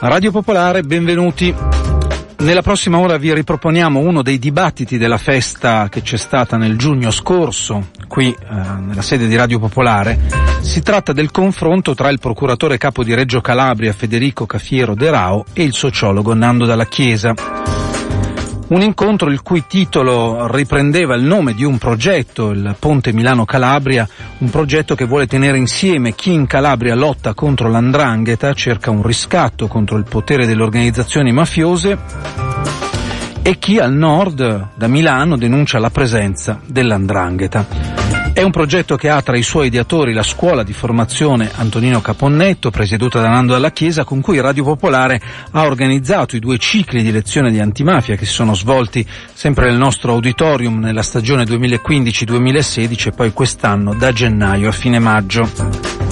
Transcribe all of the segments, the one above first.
Radio Popolare, benvenuti. Nella prossima ora vi riproponiamo uno dei dibattiti della festa che c'è stata nel giugno scorso, qui eh, nella sede di Radio Popolare. Si tratta del confronto tra il procuratore capo di Reggio Calabria Federico Cafiero De Rao e il sociologo Nando Dalla Chiesa. Un incontro il cui titolo riprendeva il nome di un progetto, il Ponte Milano-Calabria, un progetto che vuole tenere insieme chi in Calabria lotta contro l'andrangheta, cerca un riscatto contro il potere delle organizzazioni mafiose e chi al nord, da Milano, denuncia la presenza dell'andrangheta. È un progetto che ha tra i suoi ideatori la scuola di formazione Antonino Caponnetto, presieduta da Nando dalla Chiesa, con cui Radio Popolare ha organizzato i due cicli di lezione di antimafia che si sono svolti sempre nel nostro auditorium nella stagione 2015-2016 e poi quest'anno da gennaio a fine maggio.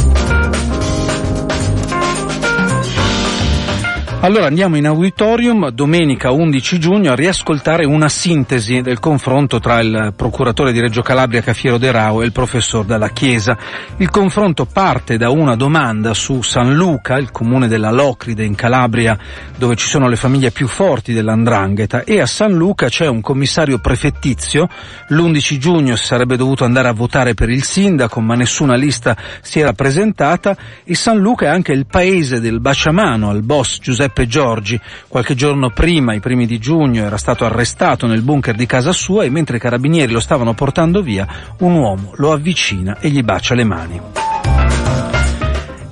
Allora andiamo in auditorium domenica 11 giugno a riascoltare una sintesi del confronto tra il procuratore di Reggio Calabria Cafiero De Rao e il professor Dalla Chiesa. Il confronto parte da una domanda su San Luca, il comune della Locride in Calabria dove ci sono le famiglie più forti dell'Andrangheta e a San Luca c'è un commissario prefettizio. L'11 giugno si sarebbe dovuto andare a votare per il sindaco ma nessuna lista si era presentata e San Luca è anche il paese del baciamano al boss Giuseppe Giuseppe Giorgi. Qualche giorno prima, i primi di giugno, era stato arrestato nel bunker di casa sua e mentre i carabinieri lo stavano portando via, un uomo lo avvicina e gli bacia le mani.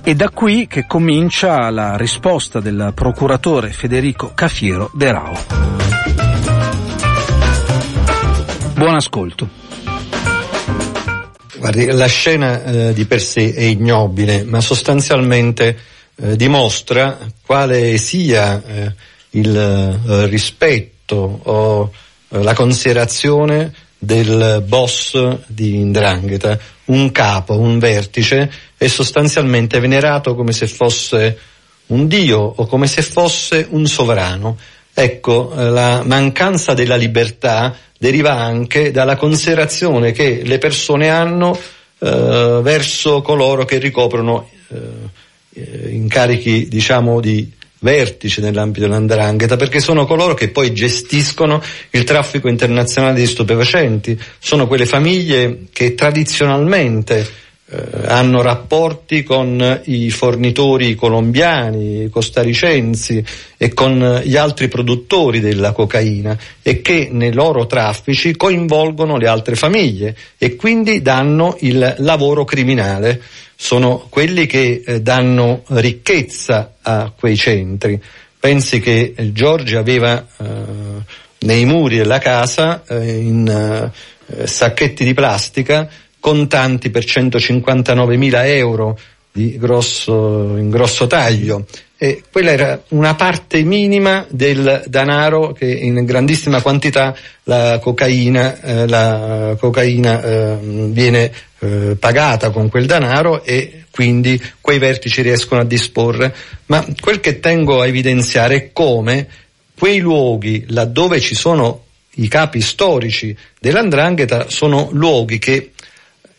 È da qui che comincia la risposta del procuratore Federico Cafiero De Rao. Buon ascolto. Guardi, la scena eh, di per sé è ignobile, ma sostanzialmente eh, dimostra quale sia eh, il eh, rispetto o eh, la considerazione del boss di Indrangheta, un capo, un vertice, è sostanzialmente venerato come se fosse un dio o come se fosse un sovrano. Ecco, la mancanza della libertà deriva anche dalla considerazione che le persone hanno eh, verso coloro che ricoprono eh, eh, incarichi diciamo di vertice nell'ambito dell'andrangheta perché sono coloro che poi gestiscono il traffico internazionale di stupefacenti, sono quelle famiglie che tradizionalmente eh, hanno rapporti con i fornitori colombiani, costaricensi e con gli altri produttori della cocaina e che nei loro traffici coinvolgono le altre famiglie e quindi danno il lavoro criminale sono quelli che eh, danno ricchezza a quei centri. Pensi che eh, Giorgi aveva eh, nei muri della casa eh, in eh, sacchetti di plastica contanti per 159 mila euro di grosso, in grosso taglio e quella era una parte minima del denaro che in grandissima quantità la cocaina, eh, la cocaina eh, viene eh, pagata con quel denaro e quindi quei vertici riescono a disporre. Ma quel che tengo a evidenziare è come quei luoghi laddove ci sono i capi storici dell'andrangheta sono luoghi che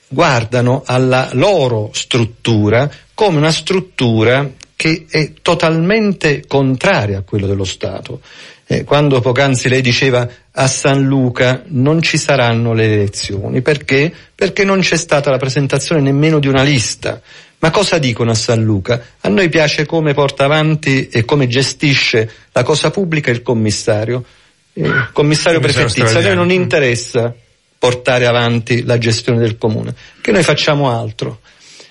guardano alla loro struttura come una struttura che è totalmente contraria a quello dello Stato. Eh, quando poc'anzi lei diceva a San Luca non ci saranno le elezioni, perché? Perché non c'è stata la presentazione nemmeno di una lista. Ma cosa dicono a San Luca? A noi piace come porta avanti e come gestisce la cosa pubblica il commissario. Il commissario, prefettizio, a noi non interessa portare avanti la gestione del comune, che noi facciamo altro.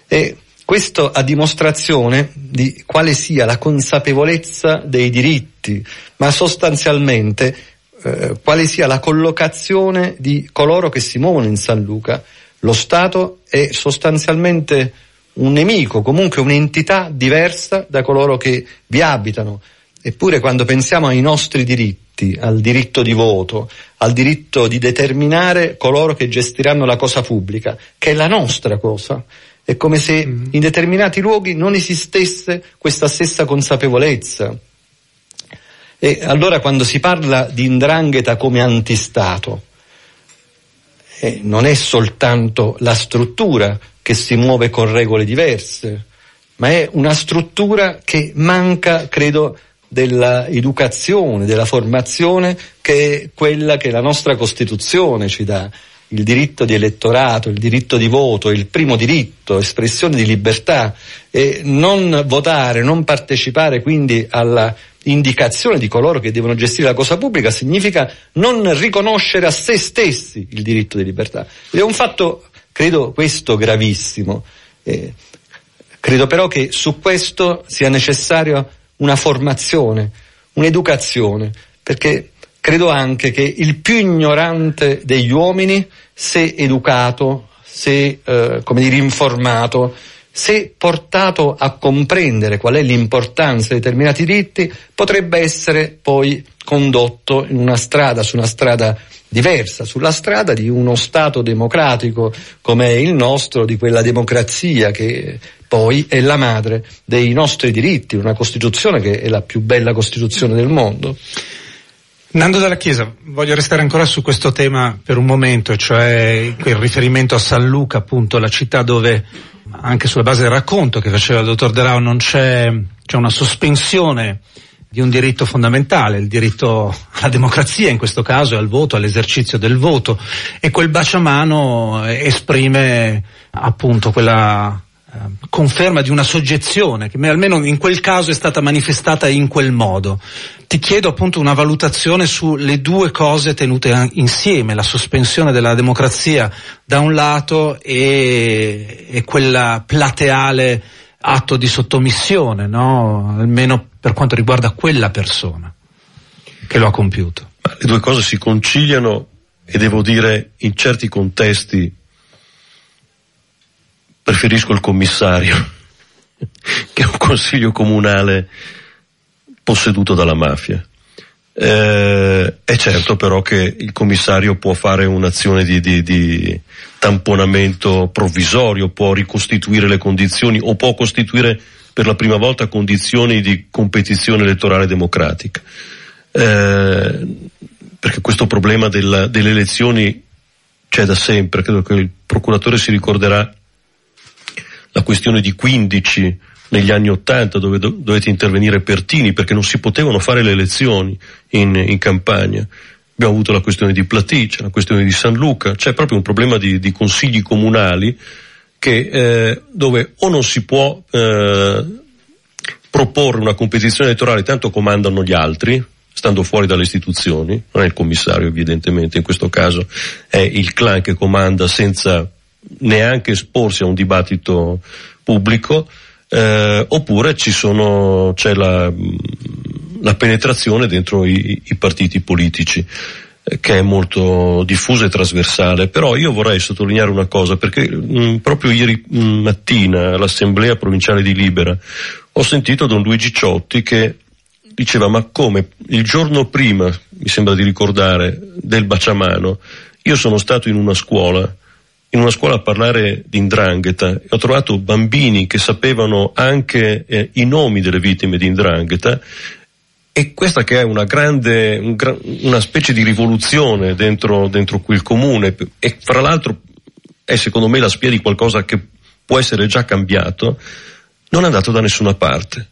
E questo a dimostrazione di quale sia la consapevolezza dei diritti, ma sostanzialmente eh, quale sia la collocazione di coloro che si muovono in San Luca. Lo Stato è sostanzialmente un nemico, comunque un'entità diversa da coloro che vi abitano. Eppure quando pensiamo ai nostri diritti, al diritto di voto, al diritto di determinare coloro che gestiranno la cosa pubblica, che è la nostra cosa, è come se mm. in determinati luoghi non esistesse questa stessa consapevolezza. E allora quando si parla di indrangheta come antistato, eh, non è soltanto la struttura che si muove con regole diverse, ma è una struttura che manca, credo, dell'educazione, della formazione, che è quella che la nostra Costituzione ci dà. Il diritto di elettorato, il diritto di voto, il primo diritto, espressione di libertà e non votare, non partecipare quindi alla indicazione di coloro che devono gestire la cosa pubblica significa non riconoscere a se stessi il diritto di libertà. Ed è un fatto, credo, questo gravissimo. Eh, credo però che su questo sia necessaria una formazione, un'educazione, perché credo anche che il più ignorante degli uomini, se educato, se, eh, come dire, informato, se portato a comprendere qual è l'importanza di determinati diritti, potrebbe essere poi condotto in una strada, su una strada diversa, sulla strada di uno Stato democratico come è il nostro, di quella democrazia che poi è la madre dei nostri diritti, una Costituzione che è la più bella Costituzione del mondo. Nando dalla Chiesa, voglio restare ancora su questo tema per un momento, cioè quel riferimento a San Luca, appunto, la città dove anche sulla base del racconto che faceva il dottor De Rao, non c'è, c'è una sospensione di un diritto fondamentale, il diritto alla democrazia in questo caso, al voto, all'esercizio del voto. E quel baciamano esprime appunto quella conferma di una soggezione che almeno in quel caso è stata manifestata in quel modo. Ti chiedo appunto una valutazione sulle due cose tenute insieme, la sospensione della democrazia da un lato e, e quella plateale atto di sottomissione, no? almeno per quanto riguarda quella persona che lo ha compiuto. Le due cose si conciliano e devo dire in certi contesti preferisco il commissario, che è un consiglio comunale posseduto dalla mafia. Eh, è certo però che il commissario può fare un'azione di, di, di, tamponamento provvisorio, può ricostituire le condizioni o può costituire per la prima volta condizioni di competizione elettorale democratica. Eh, perché questo problema della, delle elezioni c'è da sempre, credo che il procuratore si ricorderà la questione di 15 negli anni 80 dove do, dovete intervenire Pertini perché non si potevano fare le elezioni in, in campagna. Abbiamo avuto la questione di Platiccia, la questione di San Luca, c'è proprio un problema di, di consigli comunali che, eh, dove o non si può eh, proporre una competizione elettorale, tanto comandano gli altri, stando fuori dalle istituzioni, non è il commissario evidentemente, in questo caso è il clan che comanda senza neanche esporsi a un dibattito pubblico, eh, oppure sono, c'è la, la, penetrazione dentro i, i partiti politici eh, che è molto diffusa e trasversale, però io vorrei sottolineare una cosa, perché mh, mm, proprio ieri mh, mattina all'Assemblea Provinciale di Libera ho sentito Don Luigi Ciotti che diceva ma come? Il giorno prima, mi sembra di ricordare, del baciamano, io sono stato in una scuola in una scuola a parlare di indrangheta e ho trovato bambini che sapevano anche eh, i nomi delle vittime di indrangheta e questa che è una grande, un una specie di rivoluzione dentro, dentro quel comune e fra l'altro è secondo me la spia di qualcosa che può essere già cambiato, non è andato da nessuna parte.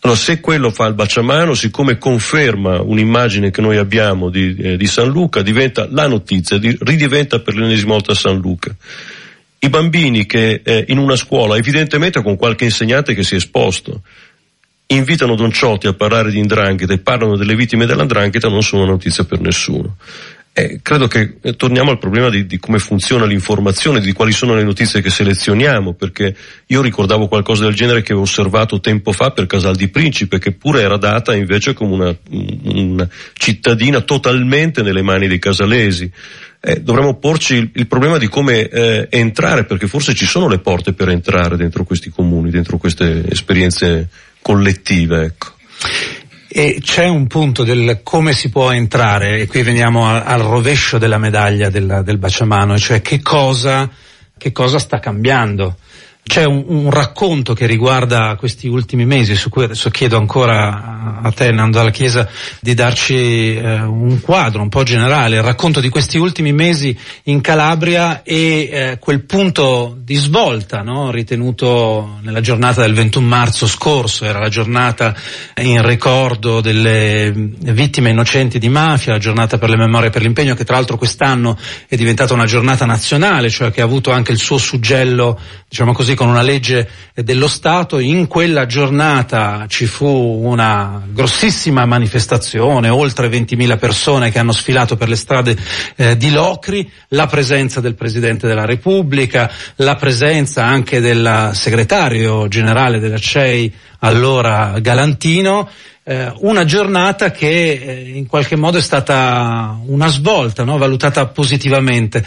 Allora, se quello fa il baciamano, siccome conferma un'immagine che noi abbiamo di, eh, di San Luca, diventa la notizia, di, ridiventa per l'ennesima volta San Luca. I bambini che eh, in una scuola, evidentemente con qualche insegnante che si è esposto, invitano Don Ciotti a parlare di indrangheta e parlano delle vittime dell'andrangheta non sono notizia per nessuno. Eh, credo che eh, torniamo al problema di, di, come funziona l'informazione, di quali sono le notizie che selezioniamo, perché io ricordavo qualcosa del genere che avevo osservato tempo fa per Casal di Principe, che pure era data invece come una, una cittadina totalmente nelle mani dei casalesi. Eh, dovremmo porci il, il, problema di come eh, entrare, perché forse ci sono le porte per entrare dentro questi comuni, dentro queste esperienze collettive. Ecco. E c'è un punto del come si può entrare, e qui veniamo al, al rovescio della medaglia del, del baciamano, cioè che cosa, che cosa sta cambiando. C'è un, un, racconto che riguarda questi ultimi mesi, su cui adesso chiedo ancora a te, Nando alla Chiesa, di darci eh, un quadro un po' generale, il racconto di questi ultimi mesi in Calabria e eh, quel punto di svolta no? ritenuto nella giornata del 21 marzo scorso, era la giornata in ricordo delle vittime innocenti di mafia, la giornata per le memorie e per l'impegno, che tra l'altro quest'anno è diventata una giornata nazionale, cioè che ha avuto anche il suo suggello, diciamo così, con una legge dello Stato, in quella giornata ci fu una grossissima manifestazione, oltre 20.000 persone che hanno sfilato per le strade eh, di Locri, la presenza del Presidente della Repubblica, la presenza anche del segretario generale della CEI, allora Galantino, eh, una giornata che eh, in qualche modo è stata una svolta, no? valutata positivamente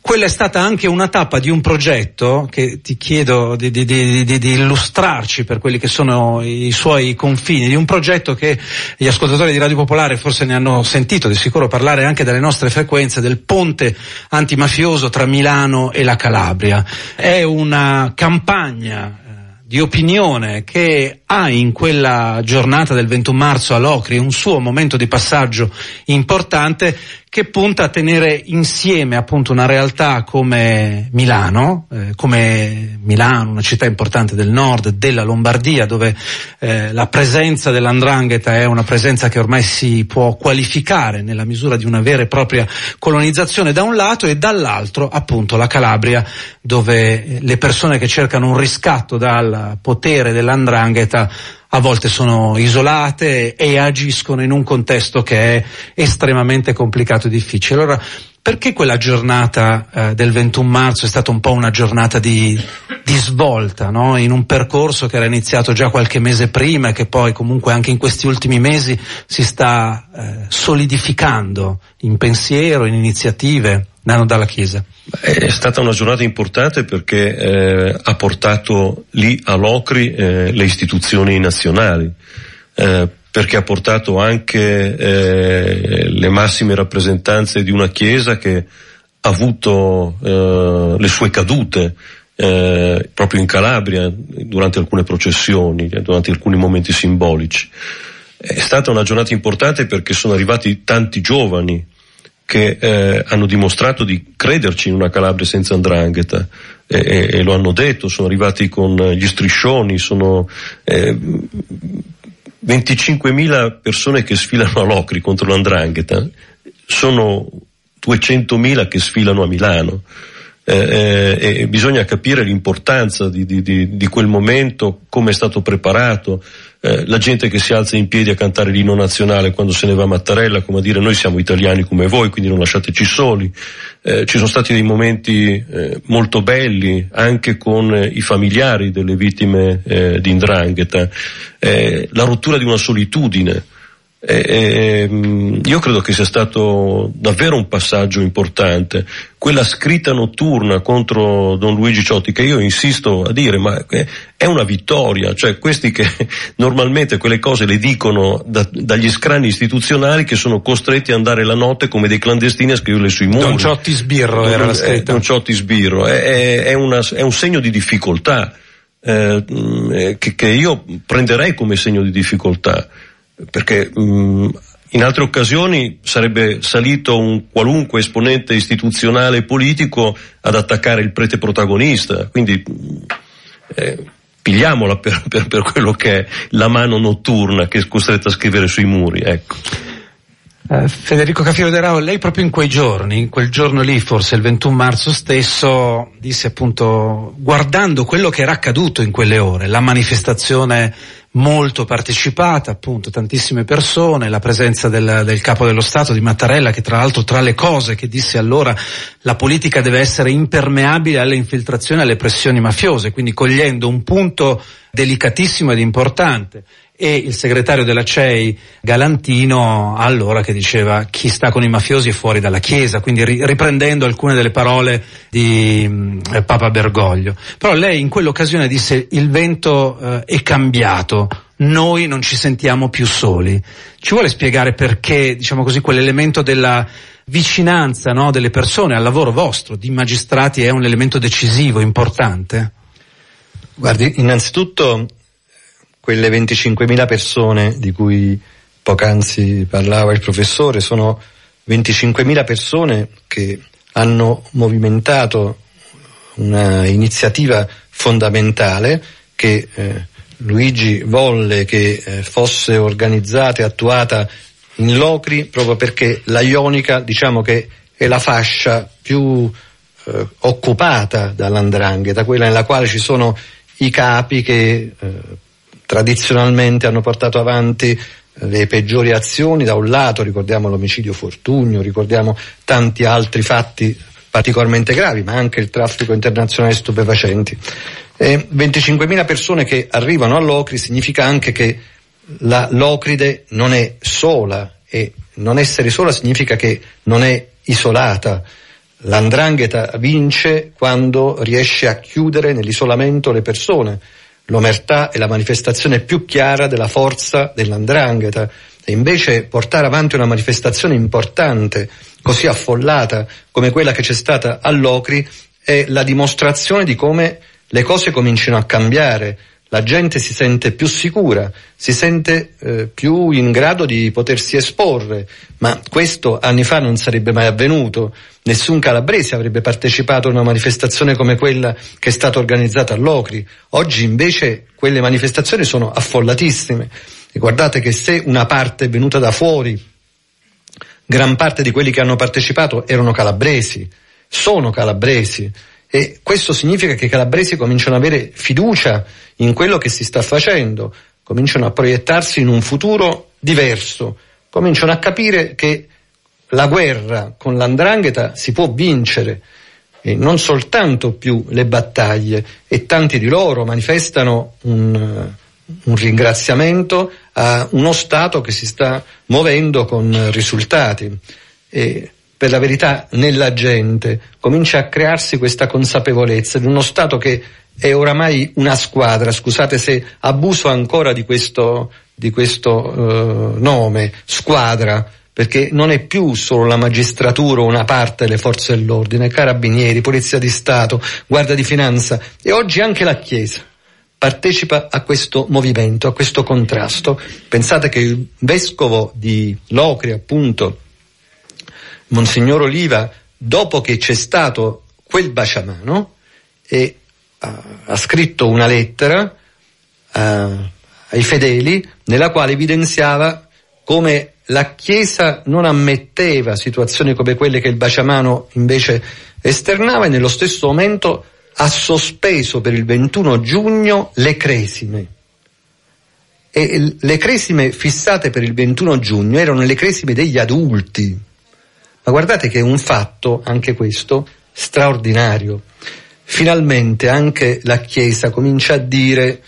quella è stata anche una tappa di un progetto che ti chiedo di, di, di, di, illustrarci per quelli che sono i suoi confini, di un progetto che gli ascoltatori di Radio Popolare forse ne hanno sentito di sicuro parlare anche dalle nostre frequenze del ponte antimafioso tra Milano e la Calabria. È una campagna di opinione che ha in quella giornata del 21 marzo a Locri un suo momento di passaggio importante che punta a tenere insieme appunto una realtà come Milano, eh, come Milano, una città importante del nord, della Lombardia, dove eh, la presenza dell'andrangheta è una presenza che ormai si può qualificare nella misura di una vera e propria colonizzazione da un lato e dall'altro appunto la Calabria, dove le persone che cercano un riscatto dal potere dell'andrangheta a volte sono isolate e agiscono in un contesto che è estremamente complicato e difficile. Allora, perché quella giornata eh, del 21 marzo è stata un po' una giornata di, di svolta, no? in un percorso che era iniziato già qualche mese prima e che poi comunque anche in questi ultimi mesi si sta eh, solidificando in pensiero, in iniziative? Nano dalla Chiesa. È stata una giornata importante perché eh, ha portato lì a Locri eh, le istituzioni nazionali, eh, perché ha portato anche eh, le massime rappresentanze di una Chiesa che ha avuto eh, le sue cadute eh, proprio in Calabria durante alcune processioni, durante alcuni momenti simbolici. È stata una giornata importante perché sono arrivati tanti giovani che eh, hanno dimostrato di crederci in una Calabria senza andrangheta e, e, e, lo hanno detto, sono arrivati con gli striscioni, sono eh, 25.000 persone che sfilano a Locri contro l'andrangheta, sono 200.000 che sfilano a Milano. Eh, eh, e bisogna capire l'importanza di, di, di, di, quel momento, come è stato preparato, eh, la gente che si alza in piedi a cantare l'inno nazionale quando se ne va a Mattarella, come a dire noi siamo italiani come voi, quindi non lasciateci soli. Eh, ci sono stati dei momenti eh, molto belli anche con eh, i familiari delle vittime di Indrangheta, la rottura di una solitudine. Eh, io credo che sia stato davvero un passaggio importante. Quella scritta notturna contro Don Luigi Ciotti, che io insisto a dire, ma è una vittoria, cioè questi che normalmente quelle cose le dicono da, dagli scrani istituzionali che sono costretti ad andare la notte come dei clandestini a scriverle sui muri. Don Ciotti Sbirro Don, era la scritta. Don Ciotti Sbirro, è, è, è, una, è un segno di difficoltà. Eh, che, che io prenderei come segno di difficoltà perché mh, mm, in altre occasioni sarebbe salito un qualunque esponente istituzionale e politico ad attaccare il prete protagonista, quindi mm, eh, pigliamola per, per, per, quello che è la mano notturna che è costretta a scrivere sui muri, ecco. Uh, Federico Cafiero De Rao, lei proprio in quei giorni, in quel giorno lì, forse il 21 marzo stesso, disse appunto, guardando quello che era accaduto in quelle ore, la manifestazione molto partecipata, appunto tantissime persone, la presenza del, del, capo dello Stato di Mattarella che tra l'altro tra le cose che disse allora la politica deve essere impermeabile alle infiltrazioni e alle pressioni mafiose, quindi cogliendo un punto delicatissimo ed importante e il segretario della CEI Galantino allora che diceva chi sta con i mafiosi è fuori dalla Chiesa, quindi riprendendo alcune delle parole di eh, Papa Bergoglio. Però lei in quell'occasione disse il vento eh, è cambiato, noi non ci sentiamo più soli. Ci vuole spiegare perché, diciamo così, quell'elemento della vicinanza no, delle persone al lavoro vostro, di magistrati, è un elemento decisivo, importante? Guardi, innanzitutto quelle 25.000 persone di cui poc'anzi parlava il professore sono 25.000 persone che hanno movimentato una iniziativa fondamentale che eh, Luigi volle che eh, fosse organizzata e attuata in Locri proprio perché la Ionica diciamo che è la fascia più eh, occupata dall'andrangheta, quella nella quale ci sono i capi che eh, tradizionalmente hanno portato avanti eh, le peggiori azioni, da un lato ricordiamo l'omicidio Fortugno, ricordiamo tanti altri fatti particolarmente gravi, ma anche il traffico internazionale di stupefacenti. Eh, 25.000 persone che arrivano a Locri significa anche che la Locride non è sola e non essere sola significa che non è isolata. L'andrangheta vince quando riesce a chiudere nell'isolamento le persone. L'omertà è la manifestazione più chiara della forza dell'andrangheta. E invece portare avanti una manifestazione importante, così affollata come quella che c'è stata a Locri, è la dimostrazione di come le cose cominciano a cambiare, la gente si sente più sicura, si sente eh, più in grado di potersi esporre, ma questo anni fa non sarebbe mai avvenuto. Nessun calabrese avrebbe partecipato a una manifestazione come quella che è stata organizzata a Locri. Oggi invece quelle manifestazioni sono affollatissime. E guardate che se una parte è venuta da fuori, gran parte di quelli che hanno partecipato erano calabresi, sono calabresi e questo significa che i calabresi cominciano ad avere fiducia in quello che si sta facendo, cominciano a proiettarsi in un futuro diverso, cominciano a capire che la guerra con l'andrangheta si può vincere e non soltanto più le battaglie e tanti di loro manifestano un, un ringraziamento a uno Stato che si sta muovendo con risultati. E per la verità nella gente, comincia a crearsi questa consapevolezza di uno Stato che è oramai una squadra, scusate se abuso ancora di questo, di questo uh, nome, squadra, perché non è più solo la magistratura o una parte delle forze dell'ordine, carabinieri, polizia di Stato, guardia di finanza e oggi anche la Chiesa partecipa a questo movimento, a questo contrasto. Pensate che il vescovo di Locri, appunto, Monsignor Oliva, dopo che c'è stato quel baciamano, e, uh, ha scritto una lettera uh, ai fedeli nella quale evidenziava come la Chiesa non ammetteva situazioni come quelle che il baciamano invece esternava e nello stesso momento ha sospeso per il 21 giugno le cresime. E le cresime fissate per il 21 giugno erano le cresime degli adulti, ma guardate che è un fatto, anche questo, straordinario. Finalmente anche la Chiesa comincia a dire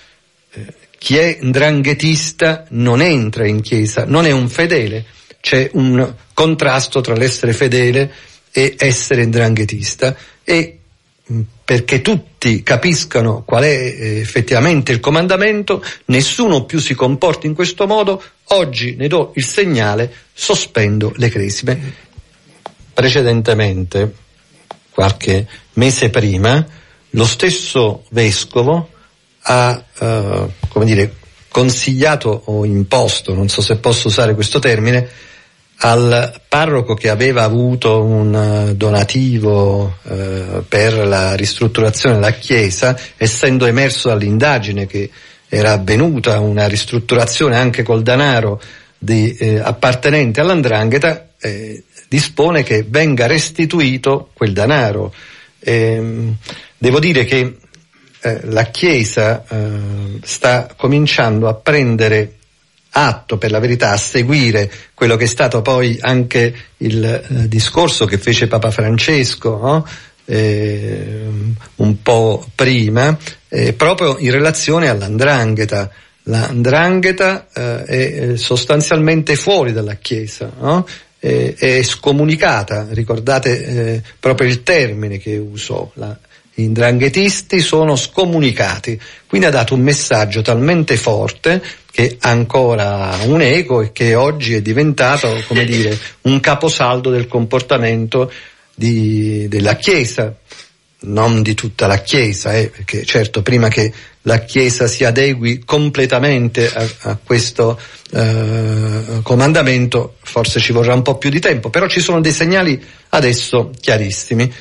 eh, chi è dranghetista non entra in Chiesa, non è un fedele, c'è un contrasto tra l'essere fedele e essere dranghetista e mm, perché tutti capiscano qual è eh, effettivamente il comandamento, nessuno più si comporta in questo modo, oggi ne do il segnale, sospendo le cresime precedentemente, qualche mese prima, lo stesso vescovo ha, eh, come dire, consigliato o imposto, non so se posso usare questo termine, al parroco che aveva avuto un eh, donativo eh, per la ristrutturazione della chiesa, essendo emerso dall'indagine che era avvenuta una ristrutturazione anche col denaro di, eh, appartenente all'andrangheta, eh, dispone che venga restituito quel denaro. Ehm, devo dire che eh, la Chiesa eh, sta cominciando a prendere atto, per la verità, a seguire quello che è stato poi anche il eh, discorso che fece Papa Francesco, no? eh, un po' prima, eh, proprio in relazione all'andrangheta. L'andrangheta eh, è sostanzialmente fuori dalla Chiesa, no? Eh, è scomunicata, ricordate eh, proprio il termine che usò, la, i dranghetisti sono scomunicati, quindi ha dato un messaggio talmente forte che ha ancora un eco e che oggi è diventato, come dire, un caposaldo del comportamento di, della Chiesa, non di tutta la Chiesa, eh, perché certo prima che la Chiesa si adegui completamente a, a questo eh, comandamento, forse ci vorrà un po' più di tempo, però ci sono dei segnali adesso chiarissimi.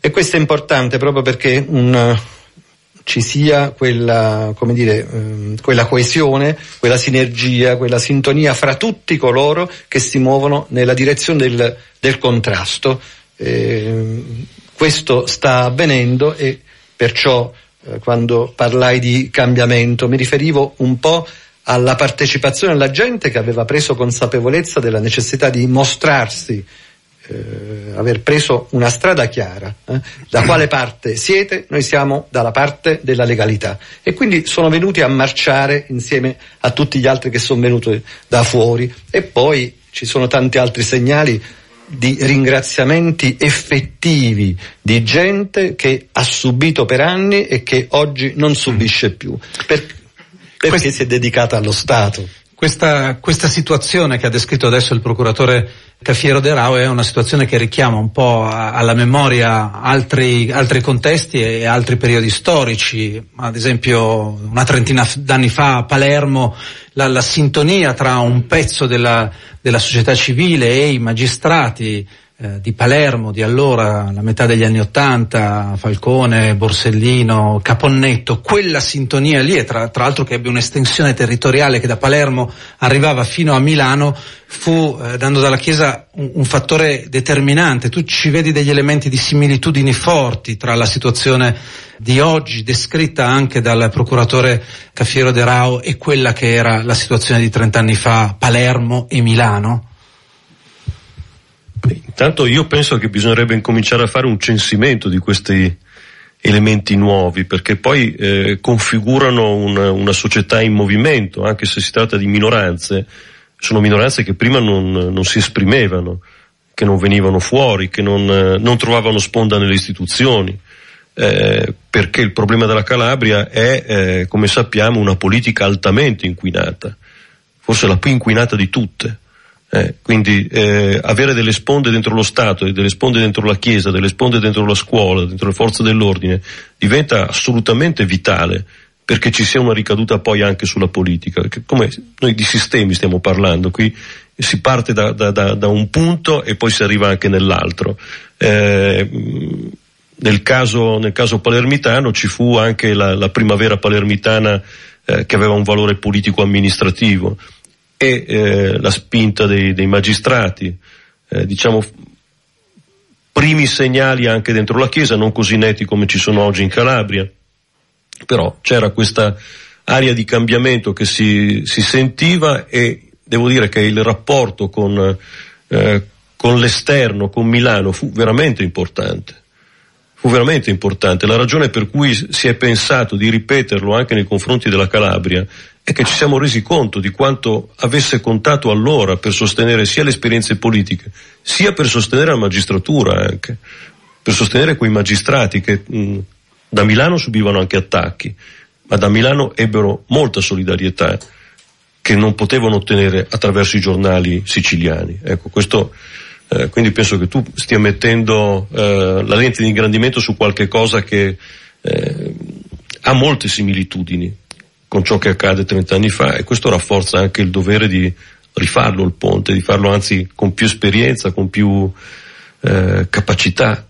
E questo è importante proprio perché un, ci sia quella, dire, ehm, quella coesione, quella sinergia, quella sintonia fra tutti coloro che si muovono nella direzione del, del contrasto. Eh, questo sta avvenendo e perciò eh, quando parlai di cambiamento mi riferivo un po' alla partecipazione della gente che aveva preso consapevolezza della necessità di mostrarsi, eh, aver preso una strada chiara. Eh? Da quale parte siete? Noi siamo dalla parte della legalità. E quindi sono venuti a marciare insieme a tutti gli altri che sono venuti da fuori. E poi ci sono tanti altri segnali di ringraziamenti effettivi di gente che ha subito per anni e che oggi non subisce più, per, perché Quest... si è dedicata allo Stato. Questa, questa, situazione che ha descritto adesso il procuratore Cafiero De Rao è una situazione che richiama un po' alla memoria altri, altri contesti e altri periodi storici, ad esempio una trentina d'anni fa a Palermo la, la sintonia tra un pezzo della, della società civile e i magistrati eh, di Palermo di allora, la metà degli anni Ottanta, Falcone, Borsellino, Caponnetto, quella sintonia lì, e tra, tra l'altro che ebbe un'estensione territoriale che da Palermo arrivava fino a Milano, fu, eh, dando dalla Chiesa, un, un, fattore determinante. Tu ci vedi degli elementi di similitudini forti tra la situazione di oggi, descritta anche dal procuratore Cafiero De Rao, e quella che era la situazione di trent'anni fa, Palermo e Milano? Intanto io penso che bisognerebbe incominciare a fare un censimento di questi elementi nuovi, perché poi eh, configurano una, una, società in movimento, anche se si tratta di minoranze, sono minoranze che prima non, non si esprimevano, che non venivano fuori, che non, non trovavano sponda nelle istituzioni, eh, perché il problema della Calabria è, eh, come sappiamo, una politica altamente inquinata, forse la più inquinata di tutte eh, quindi eh, avere delle sponde dentro lo Stato, delle sponde dentro la Chiesa, delle sponde dentro la scuola, dentro le forze dell'ordine, diventa assolutamente vitale perché ci sia una ricaduta poi anche sulla politica. Come noi di sistemi stiamo parlando, qui si parte da, da, da, da un punto e poi si arriva anche nell'altro. Eh, nel, caso, nel caso palermitano ci fu anche la, la primavera palermitana eh, che aveva un valore politico amministrativo e eh, la spinta dei, dei magistrati, eh, diciamo primi segnali anche dentro la Chiesa, non così netti come ci sono oggi in Calabria, però c'era questa aria di cambiamento che si, si sentiva e devo dire che il rapporto con, eh, con l'esterno, con Milano, fu veramente importante fu veramente importante. La ragione per cui si è pensato di ripeterlo anche nei confronti della Calabria è che ci siamo resi conto di quanto avesse contato allora per sostenere sia le esperienze politiche, sia per sostenere la magistratura anche, per sostenere quei magistrati che mh, da Milano subivano anche attacchi, ma da Milano ebbero molta solidarietà che non potevano ottenere attraverso i giornali siciliani. Ecco, questo, eh, quindi penso che tu stia mettendo eh, la lente di ingrandimento su qualche cosa che eh, ha molte similitudini con ciò che accade 30 anni fa e questo rafforza anche il dovere di rifarlo il ponte, di farlo anzi con più esperienza, con più eh, capacità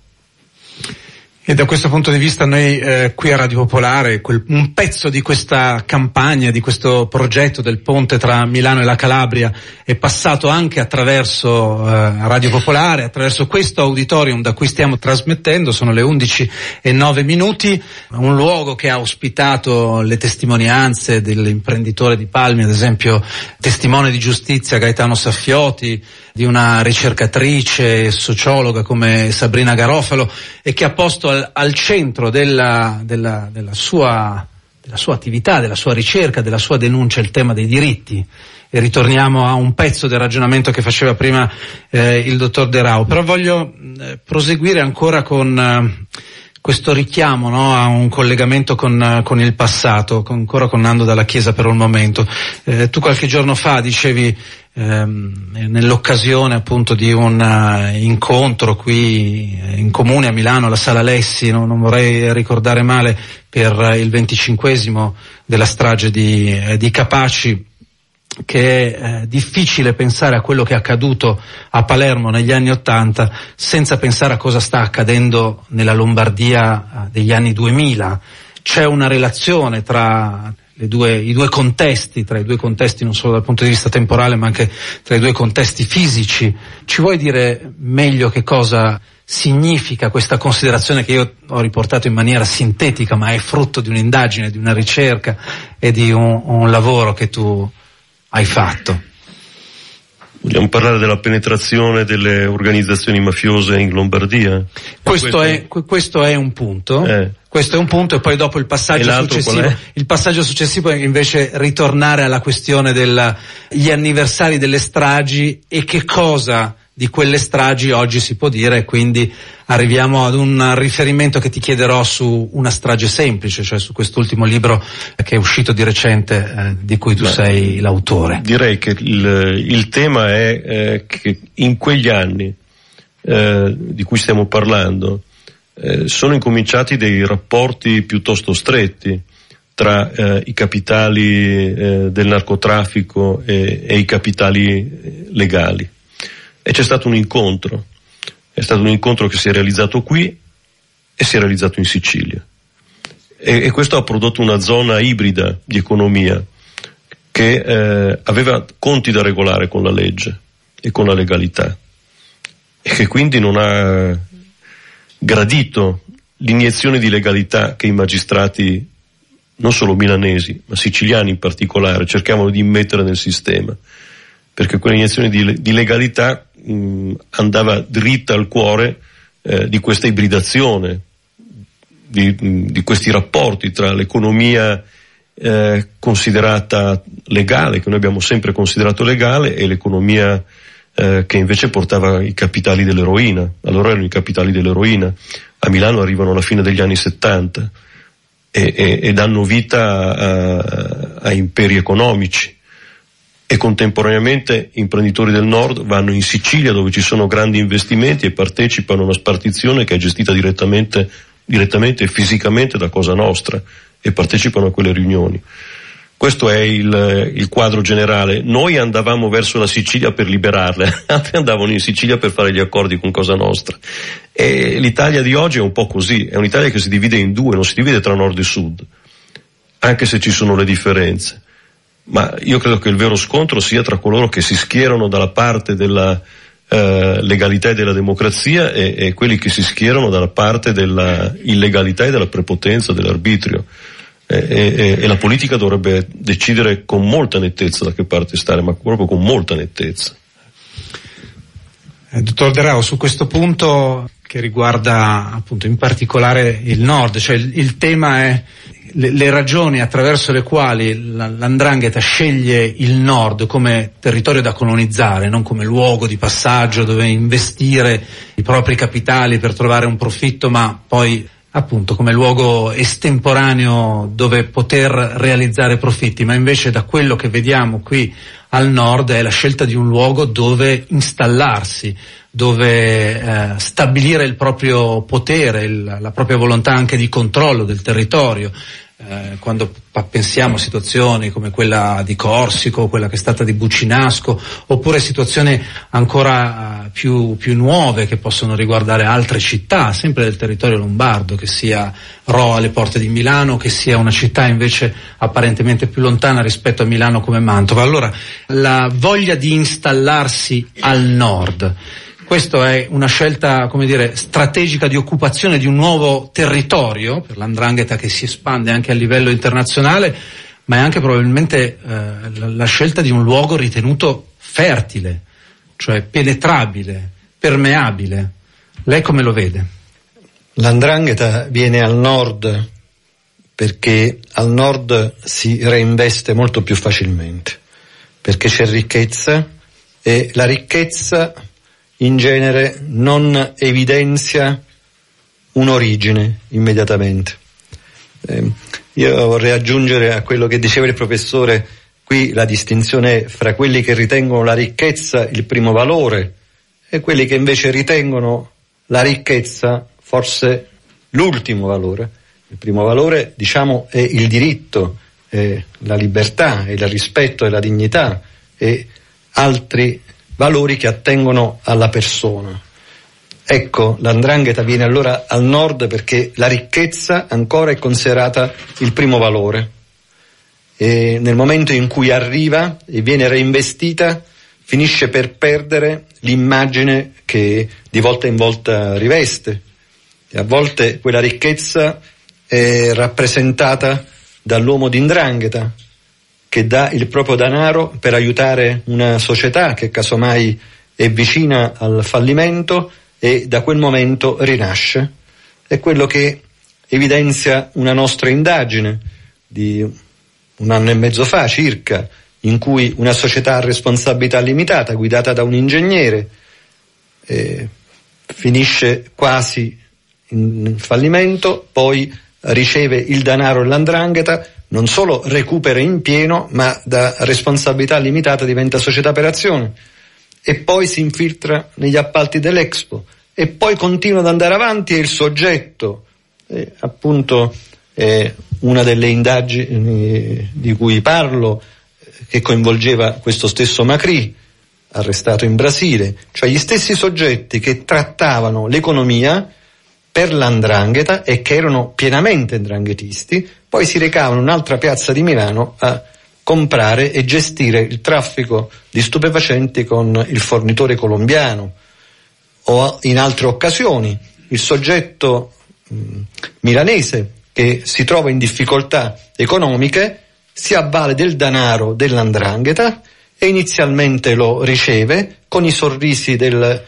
e da questo punto di vista noi eh, qui a Radio Popolare, quel, un pezzo di questa campagna, di questo progetto del ponte tra Milano e la Calabria è passato anche attraverso eh, Radio Popolare, attraverso questo auditorium da cui stiamo trasmettendo, sono le 11 e 9 minuti, un luogo che ha ospitato le testimonianze dell'imprenditore di Palmi, ad esempio testimone di giustizia Gaetano Saffioti, di una ricercatrice sociologa come Sabrina Garofalo e che ha posto al, al centro della, della, della, sua, della sua attività, della sua ricerca, della sua denuncia il tema dei diritti e ritorniamo a un pezzo del ragionamento che faceva prima eh, il dottor De Rao, però voglio eh, proseguire ancora con eh, questo richiamo no, a un collegamento con, con il passato, con, ancora con Nando dalla Chiesa per un momento. Eh, tu qualche giorno fa dicevi ehm, nell'occasione appunto di un uh, incontro qui eh, in comune a Milano, alla Sala Lessi, no? non vorrei ricordare male, per il venticinquesimo della strage di, eh, di Capaci, che è eh, difficile pensare a quello che è accaduto a Palermo negli anni Ottanta senza pensare a cosa sta accadendo nella Lombardia degli anni 2000. C'è una relazione tra due, i due contesti, tra i due contesti non solo dal punto di vista temporale ma anche tra i due contesti fisici. Ci vuoi dire meglio che cosa significa questa considerazione che io ho riportato in maniera sintetica ma è frutto di un'indagine, di una ricerca e di un, un lavoro che tu hai fatto? Vogliamo parlare della penetrazione delle organizzazioni mafiose in Lombardia? Questo, questo... È, questo è, un punto. Eh. Questo è un punto e poi dopo il passaggio successivo, il passaggio successivo è invece ritornare alla questione degli anniversari delle stragi e che cosa di quelle stragi oggi si può dire, quindi arriviamo ad un riferimento che ti chiederò su una strage semplice, cioè su quest'ultimo libro che è uscito di recente, eh, di cui tu Beh, sei l'autore. Direi che il, il tema è eh, che in quegli anni eh, di cui stiamo parlando eh, sono incominciati dei rapporti piuttosto stretti tra eh, i capitali eh, del narcotraffico e, e i capitali legali e c'è stato un incontro, è stato un incontro che si è realizzato qui e si è realizzato in Sicilia. E, e questo ha prodotto una zona ibrida di economia che eh, aveva conti da regolare con la legge e con la legalità. E che quindi non ha gradito l'iniezione di legalità che i magistrati, non solo milanesi, ma siciliani in particolare, cercavano di immettere nel sistema, perché quell'iniezione di, di legalità mh, andava dritta al cuore eh, di questa ibridazione, di, di, questi rapporti tra l'economia eh, considerata legale, che noi abbiamo sempre considerato legale, e l'economia eh, che invece portava i capitali dell'eroina. Allora erano i capitali dell'eroina. A Milano arrivano alla fine degli anni 70 e, e, e danno vita a, a imperi economici e contemporaneamente imprenditori del nord vanno in Sicilia dove ci sono grandi investimenti e partecipano a una spartizione che è gestita direttamente, direttamente e fisicamente da Cosa Nostra e partecipano a quelle riunioni. Questo è il, il, quadro generale. Noi andavamo verso la Sicilia per liberarle, altri andavano in Sicilia per fare gli accordi con Cosa Nostra. E l'Italia di oggi è un po' così, è un'Italia che si divide in due, non si divide tra nord e sud, anche se ci sono le differenze ma io credo che il vero scontro sia tra coloro che si schierano dalla parte della eh, legalità e della democrazia e, e, quelli che si schierano dalla parte della illegalità e della prepotenza, dell'arbitrio. E, e, e la politica dovrebbe decidere con molta nettezza da che parte stare, ma proprio con molta nettezza. Eh, dottor De su questo punto che riguarda appunto in particolare il nord, cioè il, il tema è le, le, ragioni attraverso le quali l'andrangheta sceglie il nord come territorio da colonizzare, non come luogo di passaggio dove investire i propri capitali per trovare un profitto, ma poi appunto come luogo estemporaneo dove poter realizzare profitti, ma invece da quello che vediamo qui al nord è la scelta di un luogo dove installarsi, dove eh, stabilire il proprio potere, il, la propria volontà anche di controllo del territorio, eh, quando pensiamo a situazioni come quella di Corsico, quella che è stata di Bucinasco, oppure situazioni ancora eh, più, più, nuove che possono riguardare altre città, sempre del territorio lombardo, che sia Ro alle porte di Milano, che sia una città invece apparentemente più lontana rispetto a Milano come Mantova. Allora, la voglia di installarsi al nord, questa è una scelta, come dire, strategica di occupazione di un nuovo territorio per l'andrangheta che si espande anche a livello internazionale, ma è anche probabilmente eh, la scelta di un luogo ritenuto fertile, cioè penetrabile, permeabile. Lei come lo vede? L'andrangheta viene al nord perché al nord si reinveste molto più facilmente, perché c'è ricchezza e la ricchezza in genere non evidenzia un'origine immediatamente. Eh, io vorrei aggiungere a quello che diceva il professore Qui la distinzione fra quelli che ritengono la ricchezza il primo valore e quelli che invece ritengono la ricchezza forse l'ultimo valore. Il primo valore, diciamo, è il diritto, è la libertà, è il rispetto e la dignità e altri valori che attengono alla persona. Ecco, l'andrangheta viene allora al nord perché la ricchezza ancora è considerata il primo valore. E nel momento in cui arriva e viene reinvestita, finisce per perdere l'immagine che di volta in volta riveste. E a volte quella ricchezza è rappresentata dall'uomo d'indrangheta, che dà il proprio denaro per aiutare una società che casomai è vicina al fallimento e da quel momento rinasce. È quello che evidenzia una nostra indagine di un anno e mezzo fa circa, in cui una società a responsabilità limitata, guidata da un ingegnere, eh, finisce quasi in fallimento, poi riceve il denaro e l'andrangheta, non solo recupera in pieno, ma da responsabilità limitata diventa società per azione e poi si infiltra negli appalti dell'Expo. E poi continua ad andare avanti e il soggetto, eh, appunto eh, una delle indagini di cui parlo, che coinvolgeva questo stesso Macri, arrestato in Brasile, cioè gli stessi soggetti che trattavano l'economia per l'andrangheta e che erano pienamente ndranghetisti, poi si recavano in un'altra piazza di Milano a comprare e gestire il traffico di stupefacenti con il fornitore colombiano. O in altre occasioni il soggetto milanese che si trova in difficoltà economiche si avvale del denaro dell'andrangheta e inizialmente lo riceve con i sorrisi del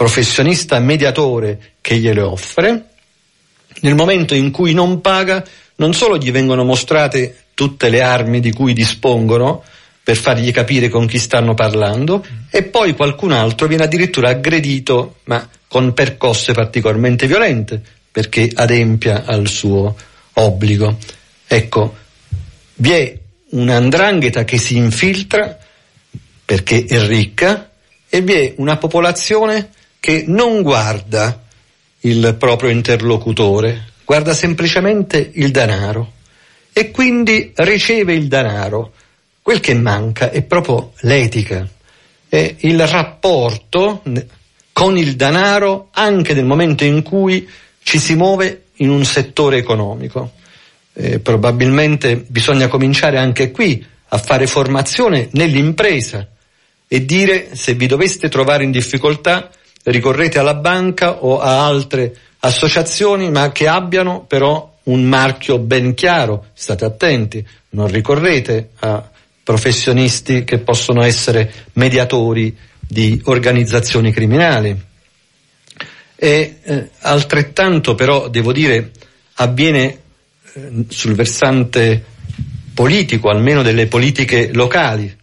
professionista mediatore che gliele offre. Nel momento in cui non paga, non solo gli vengono mostrate tutte le armi di cui dispongono per fargli capire con chi stanno parlando e poi qualcun altro viene addirittura aggredito ma con percosse particolarmente violente perché adempia al suo obbligo. Ecco, vi è un'andrangheta che si infiltra perché è ricca e vi è una popolazione che non guarda il proprio interlocutore, guarda semplicemente il denaro e quindi riceve il denaro. Quel che manca è proprio l'etica, è il rapporto con il denaro anche nel momento in cui ci si muove in un settore economico eh, probabilmente bisogna cominciare anche qui a fare formazione nell'impresa e dire se vi doveste trovare in difficoltà ricorrete alla banca o a altre associazioni ma che abbiano però un marchio ben chiaro, state attenti, non ricorrete a professionisti che possono essere mediatori di organizzazioni criminali. E eh, altrettanto però devo dire avviene eh, sul versante politico, almeno delle politiche locali,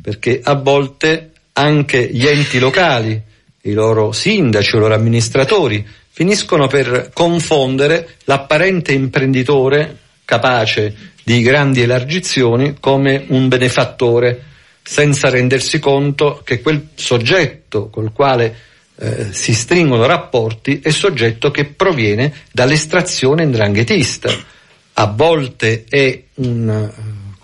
perché a volte anche gli enti locali, i loro sindaci, i loro amministratori, finiscono per confondere l'apparente imprenditore capace di grandi elargizioni come un benefattore, senza rendersi conto che quel soggetto col quale eh, si stringono rapporti è soggetto che proviene dall'estrazione indranghetista a volte è un,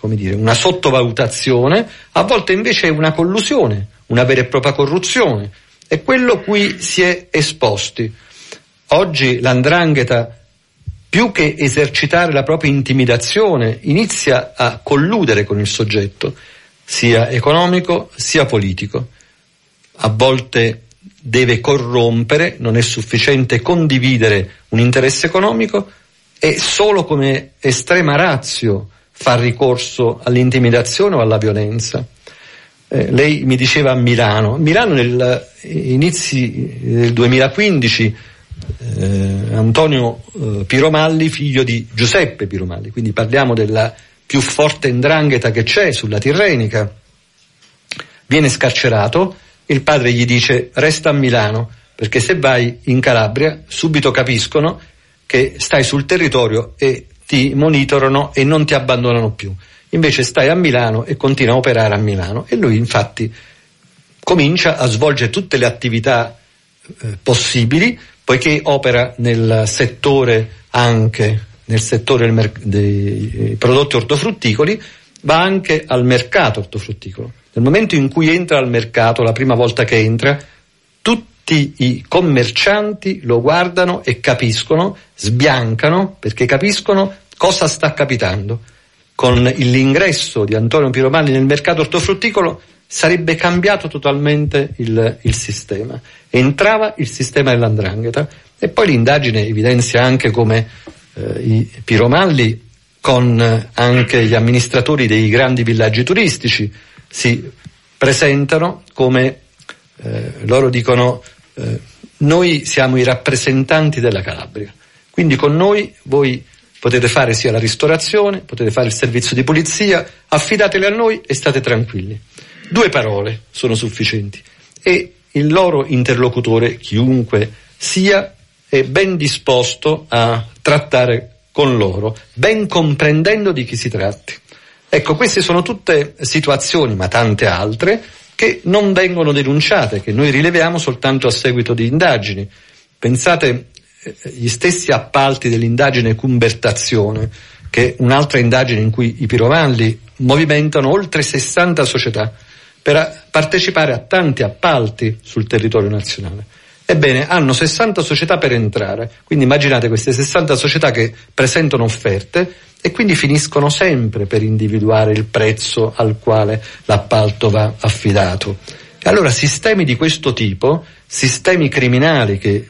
dire, una sottovalutazione, a volte invece è una collusione, una vera e propria corruzione. È quello cui si è esposti. Oggi l'andrangheta, più che esercitare la propria intimidazione, inizia a colludere con il soggetto, sia economico sia politico. A volte deve corrompere, non è sufficiente condividere un interesse economico, e solo come estrema razio fa ricorso all'intimidazione o alla violenza. Eh, lei mi diceva a Milano, Milano nel inizi del 2015 eh, Antonio eh, Piromalli, figlio di Giuseppe Piromalli, quindi parliamo della più forte indrangheta che c'è sulla Tirrenica, viene scarcerato, il padre gli dice resta a Milano perché se vai in Calabria subito capiscono che stai sul territorio e ti monitorano e non ti abbandonano più. Invece stai a Milano e continua a operare a Milano. E lui infatti comincia a svolgere tutte le attività eh, possibili, poiché opera nel settore anche nel settore dei prodotti ortofrutticoli, va anche al mercato ortofrutticolo. Nel momento in cui entra al mercato, la prima volta che entra, tutti i commercianti lo guardano e capiscono, sbiancano, perché capiscono cosa sta capitando. Con l'ingresso di Antonio Piromalli nel mercato ortofrutticolo sarebbe cambiato totalmente il, il sistema. Entrava il sistema dell'andrangheta e poi l'indagine evidenzia anche come eh, i Piromalli con eh, anche gli amministratori dei grandi villaggi turistici si presentano come eh, loro dicono eh, noi siamo i rappresentanti della Calabria, quindi con noi voi potete fare sia la ristorazione, potete fare il servizio di pulizia, affidatele a noi e state tranquilli. Due parole sono sufficienti e il loro interlocutore, chiunque sia, è ben disposto a trattare con loro, ben comprendendo di chi si tratti. Ecco, queste sono tutte situazioni, ma tante altre, che non vengono denunciate, che noi rileviamo soltanto a seguito di indagini. Pensate gli stessi appalti dell'indagine Cumbertazione, che è un'altra indagine in cui i pirovalli movimentano oltre 60 società per partecipare a tanti appalti sul territorio nazionale. Ebbene, hanno 60 società per entrare, quindi immaginate queste 60 società che presentano offerte e quindi finiscono sempre per individuare il prezzo al quale l'appalto va affidato. E allora sistemi di questo tipo, sistemi criminali che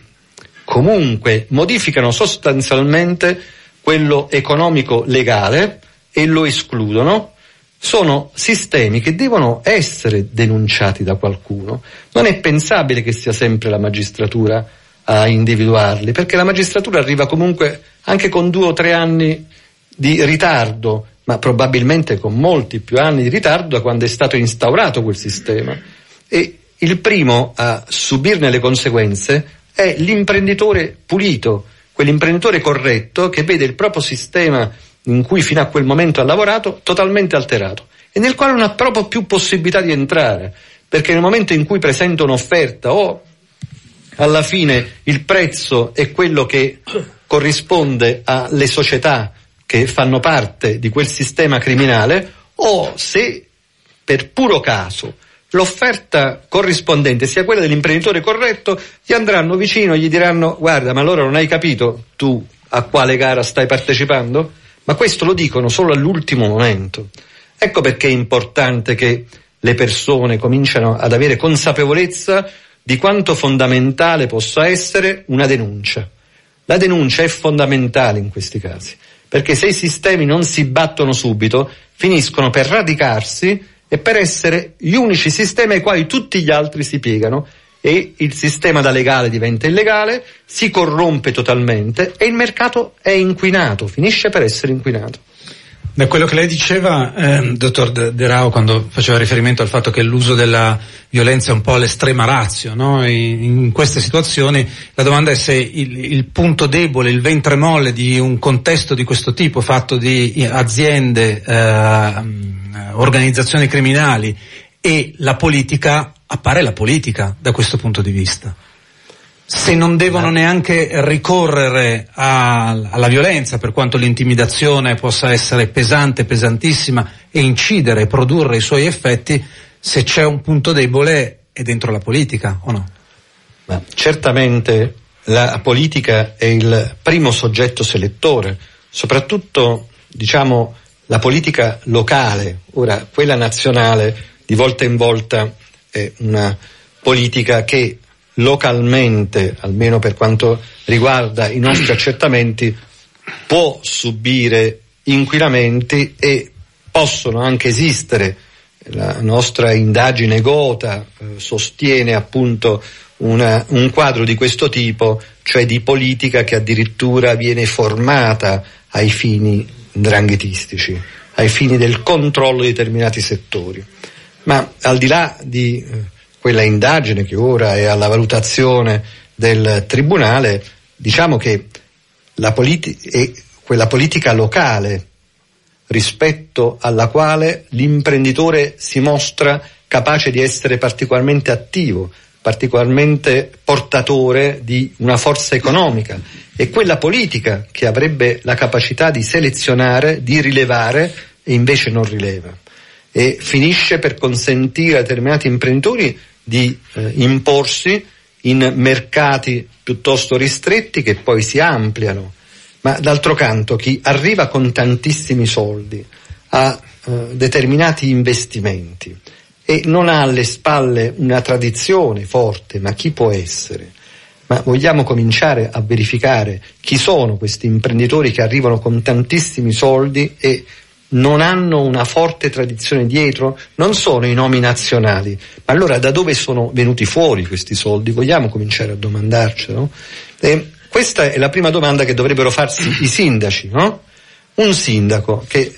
comunque modificano sostanzialmente quello economico legale e lo escludono, sono sistemi che devono essere denunciati da qualcuno. Non è pensabile che sia sempre la magistratura a individuarli, perché la magistratura arriva comunque anche con due o tre anni di ritardo, ma probabilmente con molti più anni di ritardo da quando è stato instaurato quel sistema. E il primo a subirne le conseguenze è l'imprenditore pulito, quell'imprenditore corretto che vede il proprio sistema in cui fino a quel momento ha lavorato totalmente alterato e nel quale non ha proprio più possibilità di entrare, perché nel momento in cui presenta un'offerta o alla fine il prezzo è quello che corrisponde alle società che fanno parte di quel sistema criminale o se per puro caso l'offerta corrispondente sia quella dell'imprenditore corretto, gli andranno vicino e gli diranno guarda ma allora non hai capito tu a quale gara stai partecipando? ma questo lo dicono solo all'ultimo momento. Ecco perché è importante che le persone cominciano ad avere consapevolezza di quanto fondamentale possa essere una denuncia. La denuncia è fondamentale in questi casi, perché se i sistemi non si battono subito, finiscono per radicarsi e per essere gli unici sistemi ai quali tutti gli altri si piegano e il sistema da legale diventa illegale, si corrompe totalmente e il mercato è inquinato, finisce per essere inquinato. Da quello che lei diceva, eh, dottor De Rao, quando faceva riferimento al fatto che l'uso della violenza è un po' l'estrema razio, no? in, queste situazioni la domanda è se il, il, punto debole, il ventre molle di un contesto di questo tipo, fatto di aziende, eh, organizzazioni criminali e la politica appare la politica da questo punto di vista. Se non devono neanche ricorrere a, alla violenza, per quanto l'intimidazione possa essere pesante, pesantissima e incidere produrre i suoi effetti, se c'è un punto debole è dentro la politica o no? Ma certamente la politica è il primo soggetto selettore, soprattutto diciamo la politica locale, ora quella nazionale di volta in volta è una politica che localmente, almeno per quanto riguarda i nostri accertamenti, può subire inquinamenti e possono anche esistere. La nostra indagine Gota eh, sostiene appunto una, un quadro di questo tipo, cioè di politica che addirittura viene formata ai fini dranghetistici, ai fini del controllo di determinati settori. Ma al di là di eh, quella indagine che ora è alla valutazione del Tribunale, diciamo che politi- quella politica locale rispetto alla quale l'imprenditore si mostra capace di essere particolarmente attivo, particolarmente portatore di una forza economica e quella politica che avrebbe la capacità di selezionare, di rilevare e invece non rileva. E finisce per consentire a determinati imprenditori di eh, imporsi in mercati piuttosto ristretti che poi si ampliano. Ma d'altro canto chi arriva con tantissimi soldi a eh, determinati investimenti e non ha alle spalle una tradizione forte, ma chi può essere? Ma vogliamo cominciare a verificare chi sono questi imprenditori che arrivano con tantissimi soldi e non hanno una forte tradizione dietro, non sono i nomi nazionali. Ma allora da dove sono venuti fuori questi soldi? Vogliamo cominciare a domandarcelo? E questa è la prima domanda che dovrebbero farsi i sindaci, no? Un sindaco che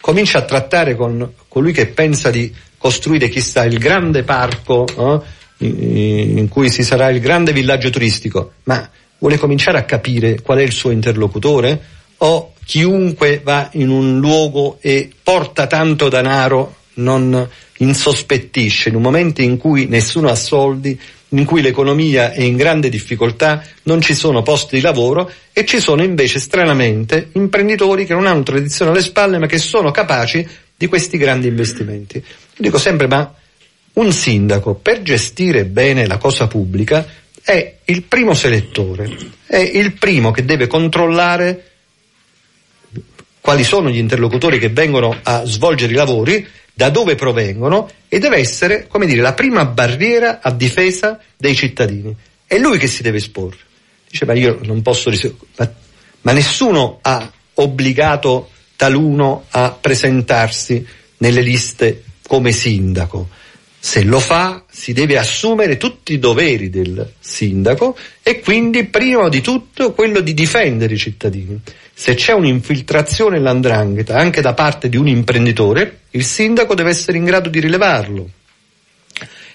comincia a trattare con colui che pensa di costruire chissà il grande parco no? in cui ci sarà il grande villaggio turistico, ma vuole cominciare a capire qual è il suo interlocutore? O chiunque va in un luogo e porta tanto denaro non insospettisce in un momento in cui nessuno ha soldi, in cui l'economia è in grande difficoltà, non ci sono posti di lavoro e ci sono invece stranamente imprenditori che non hanno tradizione alle spalle ma che sono capaci di questi grandi investimenti. Io dico sempre ma un sindaco per gestire bene la cosa pubblica è il primo selettore, è il primo che deve controllare quali sono gli interlocutori che vengono a svolgere i lavori, da dove provengono e deve essere, come dire, la prima barriera a difesa dei cittadini. È lui che si deve esporre. Dice, ma io non posso ma, ma nessuno ha obbligato taluno a presentarsi nelle liste come sindaco. Se lo fa si deve assumere tutti i doveri del sindaco e quindi prima di tutto quello di difendere i cittadini. Se c'è un'infiltrazione nell'andrangheta anche da parte di un imprenditore, il sindaco deve essere in grado di rilevarlo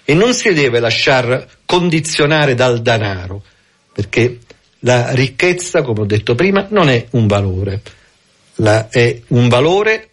e non si deve lasciar condizionare dal denaro, perché la ricchezza, come ho detto prima, non è un valore, la, è un valore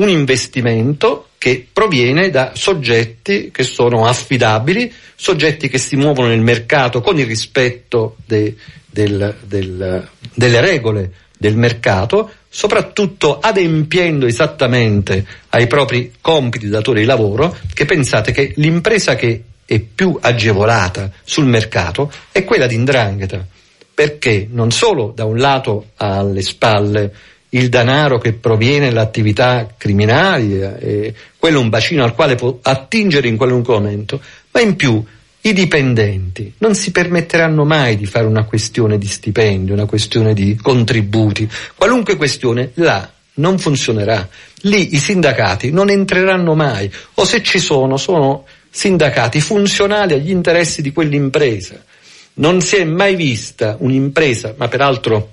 un investimento che proviene da soggetti che sono affidabili, soggetti che si muovono nel mercato con il rispetto de, del, del, delle regole del mercato, soprattutto adempiendo esattamente ai propri compiti di datore di lavoro, che pensate che l'impresa che è più agevolata sul mercato è quella di Indrangheta, perché non solo da un lato ha alle spalle il denaro che proviene dall'attività criminali, eh, quello è un bacino al quale può attingere in qualunque momento, ma in più i dipendenti non si permetteranno mai di fare una questione di stipendio, una questione di contributi, qualunque questione là non funzionerà. Lì i sindacati non entreranno mai, o se ci sono, sono sindacati funzionali agli interessi di quell'impresa. Non si è mai vista un'impresa, ma peraltro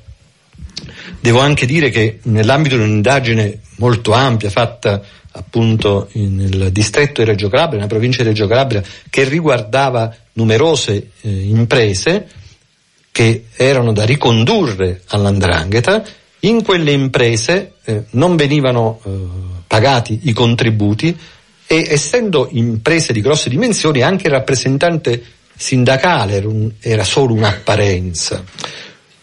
Devo anche dire che nell'ambito di un'indagine molto ampia fatta appunto nel distretto di Reggio Calabria, nella provincia di Reggio Calabria, che riguardava numerose eh, imprese che erano da ricondurre all'andrangheta, in quelle imprese eh, non venivano eh, pagati i contributi e essendo imprese di grosse dimensioni anche il rappresentante sindacale era, un, era solo un'apparenza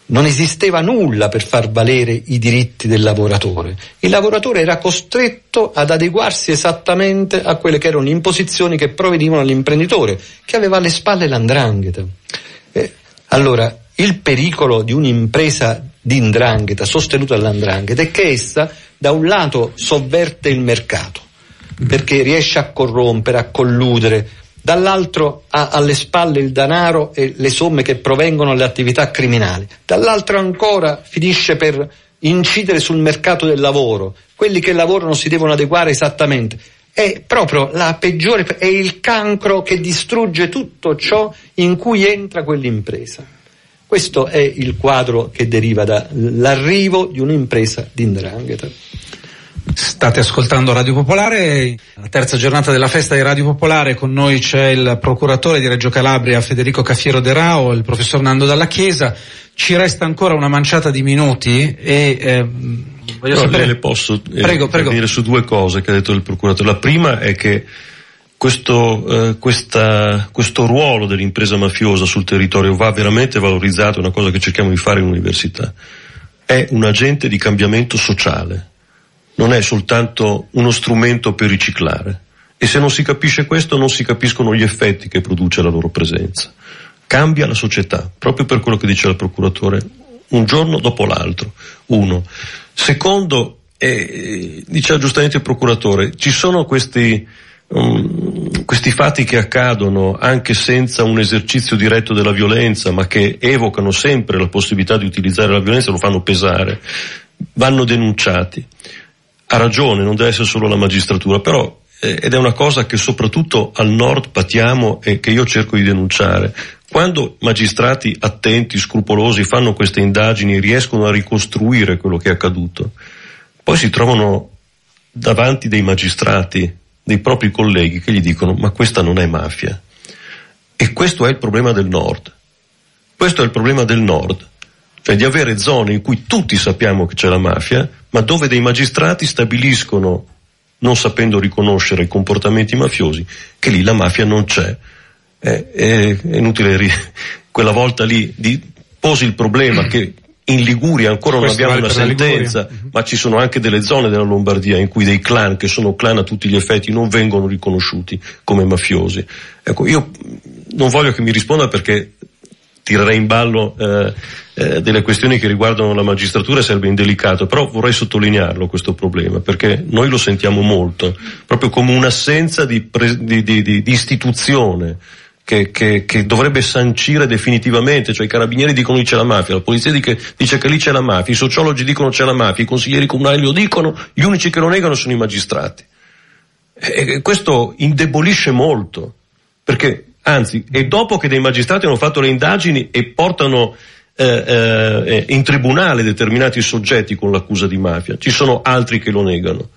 non esisteva nulla per far valere i diritti del lavoratore. Il lavoratore era costretto ad adeguarsi esattamente a quelle che erano le imposizioni che provenivano dall'imprenditore, che aveva alle spalle l'andrangheta. Eh, allora, il pericolo di un'impresa di indrangheta sostenuta dall'andrangheta è che essa, da un lato, sovverte il mercato, perché riesce a corrompere, a colludere, dall'altro ha alle spalle il denaro e le somme che provengono dalle attività criminali, dall'altro ancora finisce per incidere sul mercato del lavoro, quelli che lavorano si devono adeguare esattamente. È proprio la peggiore, è il cancro che distrugge tutto ciò in cui entra quell'impresa. Questo è il quadro che deriva dall'arrivo di un'impresa di Ndrangheta. State ascoltando Radio Popolare, la terza giornata della festa di Radio Popolare, con noi c'è il procuratore di Reggio Calabria Federico Caffiero De Rao, il professor Nando Dalla Chiesa, ci resta ancora una manciata di minuti e eh, voglio no, sapere... Le posso eh, prego, prego. dire su due cose che ha detto il procuratore. La prima è che questo, eh, questa, questo ruolo dell'impresa mafiosa sul territorio va veramente valorizzato, è una cosa che cerchiamo di fare in università. È un agente di cambiamento sociale non è soltanto uno strumento per riciclare. E se non si capisce questo non si capiscono gli effetti che produce la loro presenza. Cambia la società, proprio per quello che dice il procuratore, un giorno dopo l'altro. Uno. Secondo, eh, diceva giustamente il procuratore, ci sono questi, um, questi fatti che accadono anche senza un esercizio diretto della violenza, ma che evocano sempre la possibilità di utilizzare la violenza, lo fanno pesare, vanno denunciati ha ragione, non deve essere solo la magistratura, però eh, ed è una cosa che soprattutto al nord patiamo e che io cerco di denunciare. Quando magistrati attenti, scrupolosi fanno queste indagini e riescono a ricostruire quello che è accaduto, poi si trovano davanti dei magistrati, dei propri colleghi che gli dicono ma questa non è mafia. E questo è il problema del nord. Questo è il problema del nord cioè di avere zone in cui tutti sappiamo che c'è la mafia, ma dove dei magistrati stabiliscono, non sapendo riconoscere i comportamenti mafiosi, che lì la mafia non c'è. È, è, è inutile, ri- quella volta lì di, posi il problema che in Liguria ancora non abbiamo una sentenza, mhm. ma ci sono anche delle zone della Lombardia in cui dei clan, che sono clan a tutti gli effetti, non vengono riconosciuti come mafiosi. Ecco, io non voglio che mi risponda perché tirerei in ballo eh, eh, delle questioni che riguardano la magistratura sarebbe indelicato, però vorrei sottolinearlo questo problema, perché noi lo sentiamo molto, proprio come un'assenza di, pre, di, di, di istituzione. Che, che, che, dovrebbe sancire definitivamente, cioè i carabinieri dicono che c'è la mafia, la polizia dice, dice che lì c'è la mafia, i sociologi dicono che c'è la mafia, i consiglieri comunali lo dicono, gli unici che lo negano sono i magistrati. E questo indebolisce molto, perché anzi, è dopo che dei magistrati hanno fatto le indagini e portano eh, eh, in tribunale determinati soggetti con l'accusa di mafia, ci sono altri che lo negano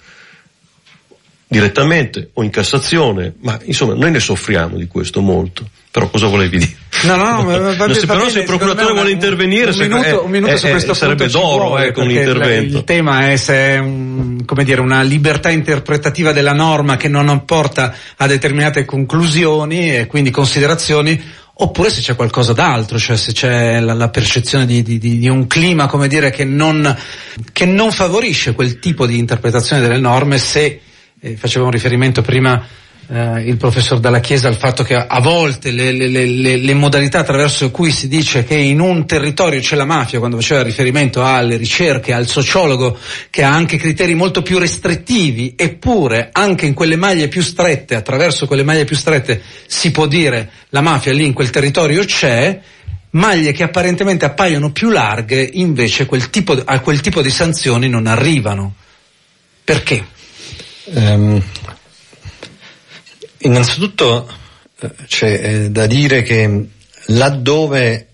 direttamente o in Cassazione, ma insomma noi ne soffriamo di questo molto. Però cosa volevi dire? No, no, no, va, va, se però bene, se il procuratore vuole intervenire, un, minuto, è, un minuto su questo sarebbe d'oro vuole, ecco, un intervento. Il tema è se è un, come dire, una libertà interpretativa della norma che non porta a determinate conclusioni e quindi considerazioni oppure se c'è qualcosa d'altro, cioè se c'è la, la percezione di, di, di, un clima, come dire, che non, che non favorisce quel tipo di interpretazione delle norme se, eh, facevo un riferimento prima eh, il professor Dalla Chiesa al fatto che a volte le, le, le, le, modalità attraverso cui si dice che in un territorio c'è la mafia, quando faceva riferimento alle ricerche, al sociologo che ha anche criteri molto più restrittivi, eppure anche in quelle maglie più strette, attraverso quelle maglie più strette si può dire la mafia lì in quel territorio c'è, maglie che apparentemente appaiono più larghe invece quel tipo, a quel tipo di sanzioni non arrivano. Perché? Um, Innanzitutto eh, c'è eh, da dire che laddove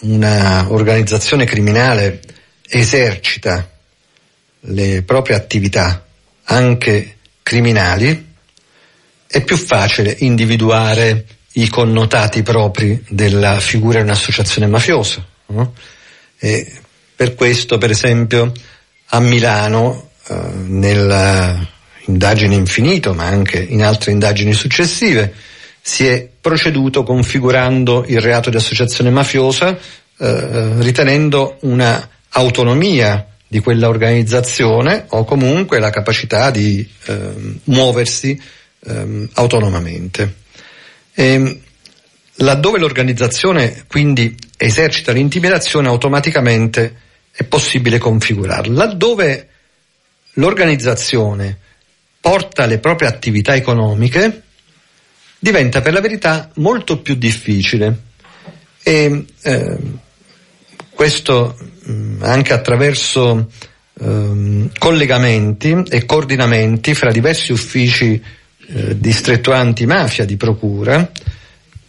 una organizzazione criminale esercita le proprie attività anche criminali, è più facile individuare i connotati propri della figura di un'associazione mafiosa. No? per questo, per esempio, a Milano, eh, nella indagine infinito, ma anche in altre indagini successive, si è proceduto configurando il reato di associazione mafiosa, eh, ritenendo una autonomia di quella organizzazione o comunque la capacità di eh, muoversi eh, autonomamente. E, ehm, laddove l'organizzazione quindi esercita l'intimidazione automaticamente è possibile configurarla. Laddove l'organizzazione porta le proprie attività economiche, diventa per la verità molto più difficile. E eh, questo mh, mm, anche attraverso eh, collegamenti e coordinamenti fra diversi uffici eh, distrettuanti antimafia di procura,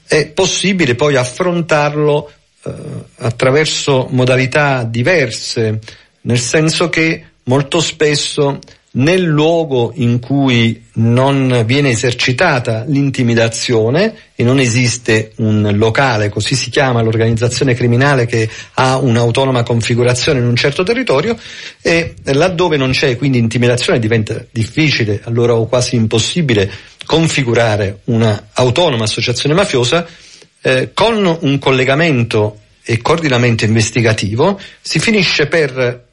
è possibile poi affrontarlo eh, attraverso modalità diverse, nel senso che molto spesso nel luogo in cui non viene esercitata l'intimidazione e non esiste un locale, così si chiama l'organizzazione criminale che ha un'autonoma configurazione in un certo territorio e laddove non c'è quindi intimidazione diventa difficile, allora o quasi impossibile configurare una autonoma associazione mafiosa eh, con un collegamento e coordinamento investigativo si finisce per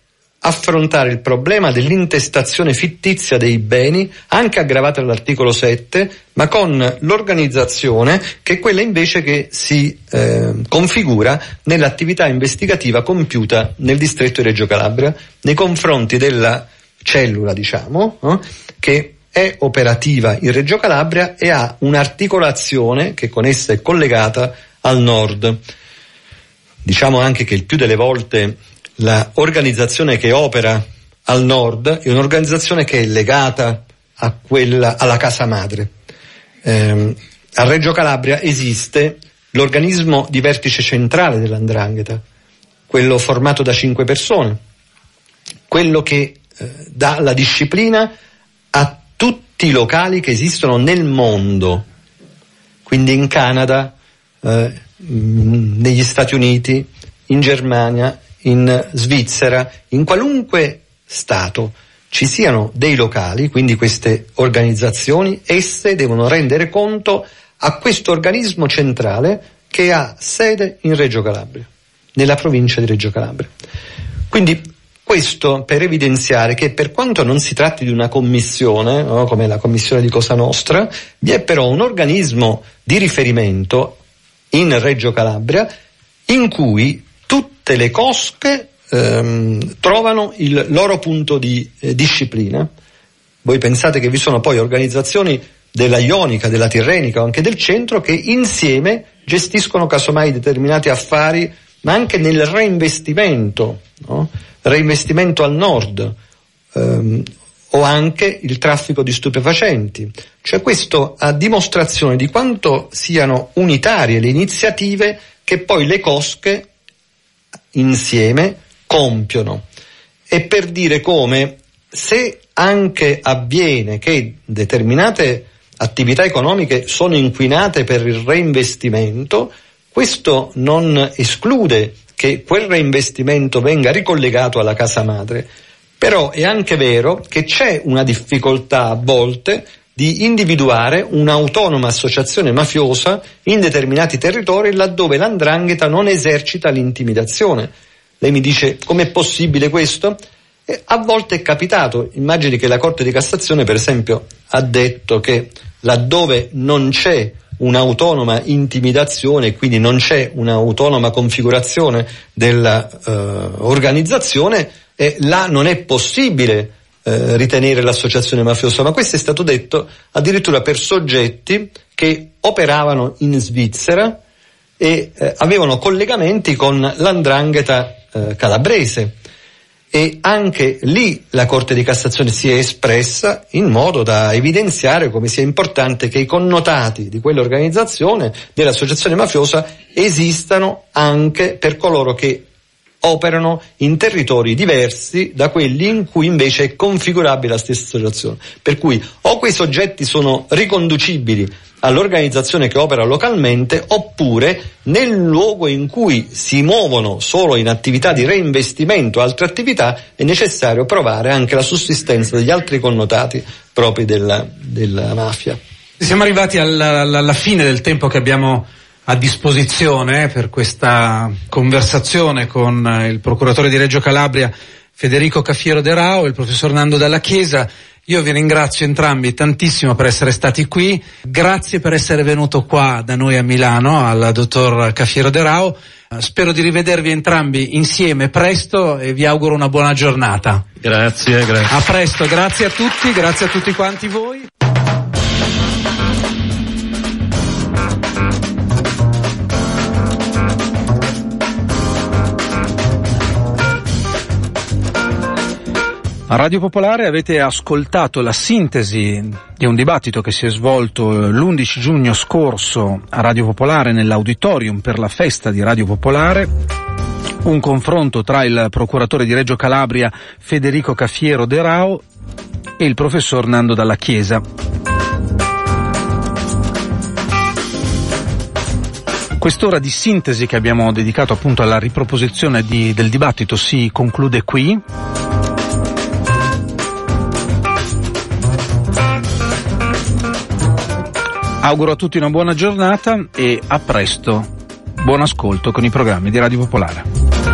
affrontare il problema dell'intestazione fittizia dei beni, anche aggravata dall'articolo 7, ma con l'organizzazione che è quella invece che si eh, configura nell'attività investigativa compiuta nel distretto di Reggio Calabria nei confronti della cellula, diciamo, eh, che è operativa in Reggio Calabria e ha un'articolazione che con essa è collegata al nord. Diciamo anche che il più delle volte l'organizzazione che opera al nord è un'organizzazione che è legata a quella, alla casa madre. Eh, a Reggio Calabria esiste l'organismo di vertice centrale dell'Andrangheta, quello formato da cinque persone, quello che eh, dà la disciplina a tutti i locali che esistono nel mondo, quindi in Canada, eh, negli Stati Uniti, in Germania, in Svizzera, in qualunque Stato ci siano dei locali, quindi queste organizzazioni, esse devono rendere conto a questo organismo centrale che ha sede in Reggio Calabria, nella provincia di Reggio Calabria. Quindi questo per evidenziare che per quanto non si tratti di una commissione, no, come la commissione di Cosa Nostra, vi è però un organismo di riferimento in Reggio Calabria in cui tutte le cosche ehm, trovano il loro punto di eh, disciplina. Voi pensate che vi sono poi organizzazioni della Ionica, della Tirrenica o anche del centro che insieme gestiscono casomai determinati affari, ma anche nel reinvestimento, no? reinvestimento al nord, ehm, o anche il traffico di stupefacenti. Cioè questo a dimostrazione di quanto siano unitarie le iniziative che poi le cosche insieme compiono. E per dire come se anche avviene che determinate attività economiche sono inquinate per il reinvestimento, questo non esclude che quel reinvestimento venga ricollegato alla casa madre. Però è anche vero che c'è una difficoltà a volte di individuare un'autonoma associazione mafiosa in determinati territori laddove l'andrangheta non esercita l'intimidazione. Lei mi dice com'è possibile questo? E a volte è capitato, immagini che la Corte di Cassazione per esempio ha detto che laddove non c'è un'autonoma intimidazione, quindi non c'è un'autonoma configurazione dell'organizzazione, eh, là non è possibile eh, ritenere l'associazione mafiosa, ma questo è stato detto addirittura per soggetti che operavano in Svizzera e eh, avevano collegamenti con l'andrangheta eh, calabrese. E anche lì la Corte di Cassazione si è espressa in modo da evidenziare come sia importante che i connotati di quell'organizzazione, dell'associazione mafiosa, esistano anche per coloro che operano in territori diversi da quelli in cui invece è configurabile la stessa associazione. Per cui o quei soggetti sono riconducibili all'organizzazione che opera localmente oppure nel luogo in cui si muovono solo in attività di reinvestimento altre attività è necessario provare anche la sussistenza degli altri connotati propri della, della mafia. Siamo arrivati alla, alla fine del tempo che abbiamo a disposizione per questa conversazione con eh, il procuratore di Reggio Calabria Federico Caffiero De Rao e il professor Nando Dalla Chiesa. Io vi ringrazio entrambi tantissimo per essere stati qui, grazie per essere venuto qua da noi a Milano al dottor Caffiero De Rao. Spero di rivedervi entrambi insieme presto e vi auguro una buona giornata. Grazie, grazie. A presto, grazie a tutti, grazie a tutti quanti voi. A Radio Popolare avete ascoltato la sintesi di un dibattito che si è svolto l'11 giugno scorso a Radio Popolare nell'auditorium per la festa di Radio Popolare, un confronto tra il procuratore di Reggio Calabria Federico Caffiero De Rao e il professor Nando Dalla Chiesa. Quest'ora di sintesi che abbiamo dedicato appunto alla riproposizione di, del dibattito si conclude qui. Auguro a tutti una buona giornata e a presto. Buon ascolto con i programmi di Radio Popolare.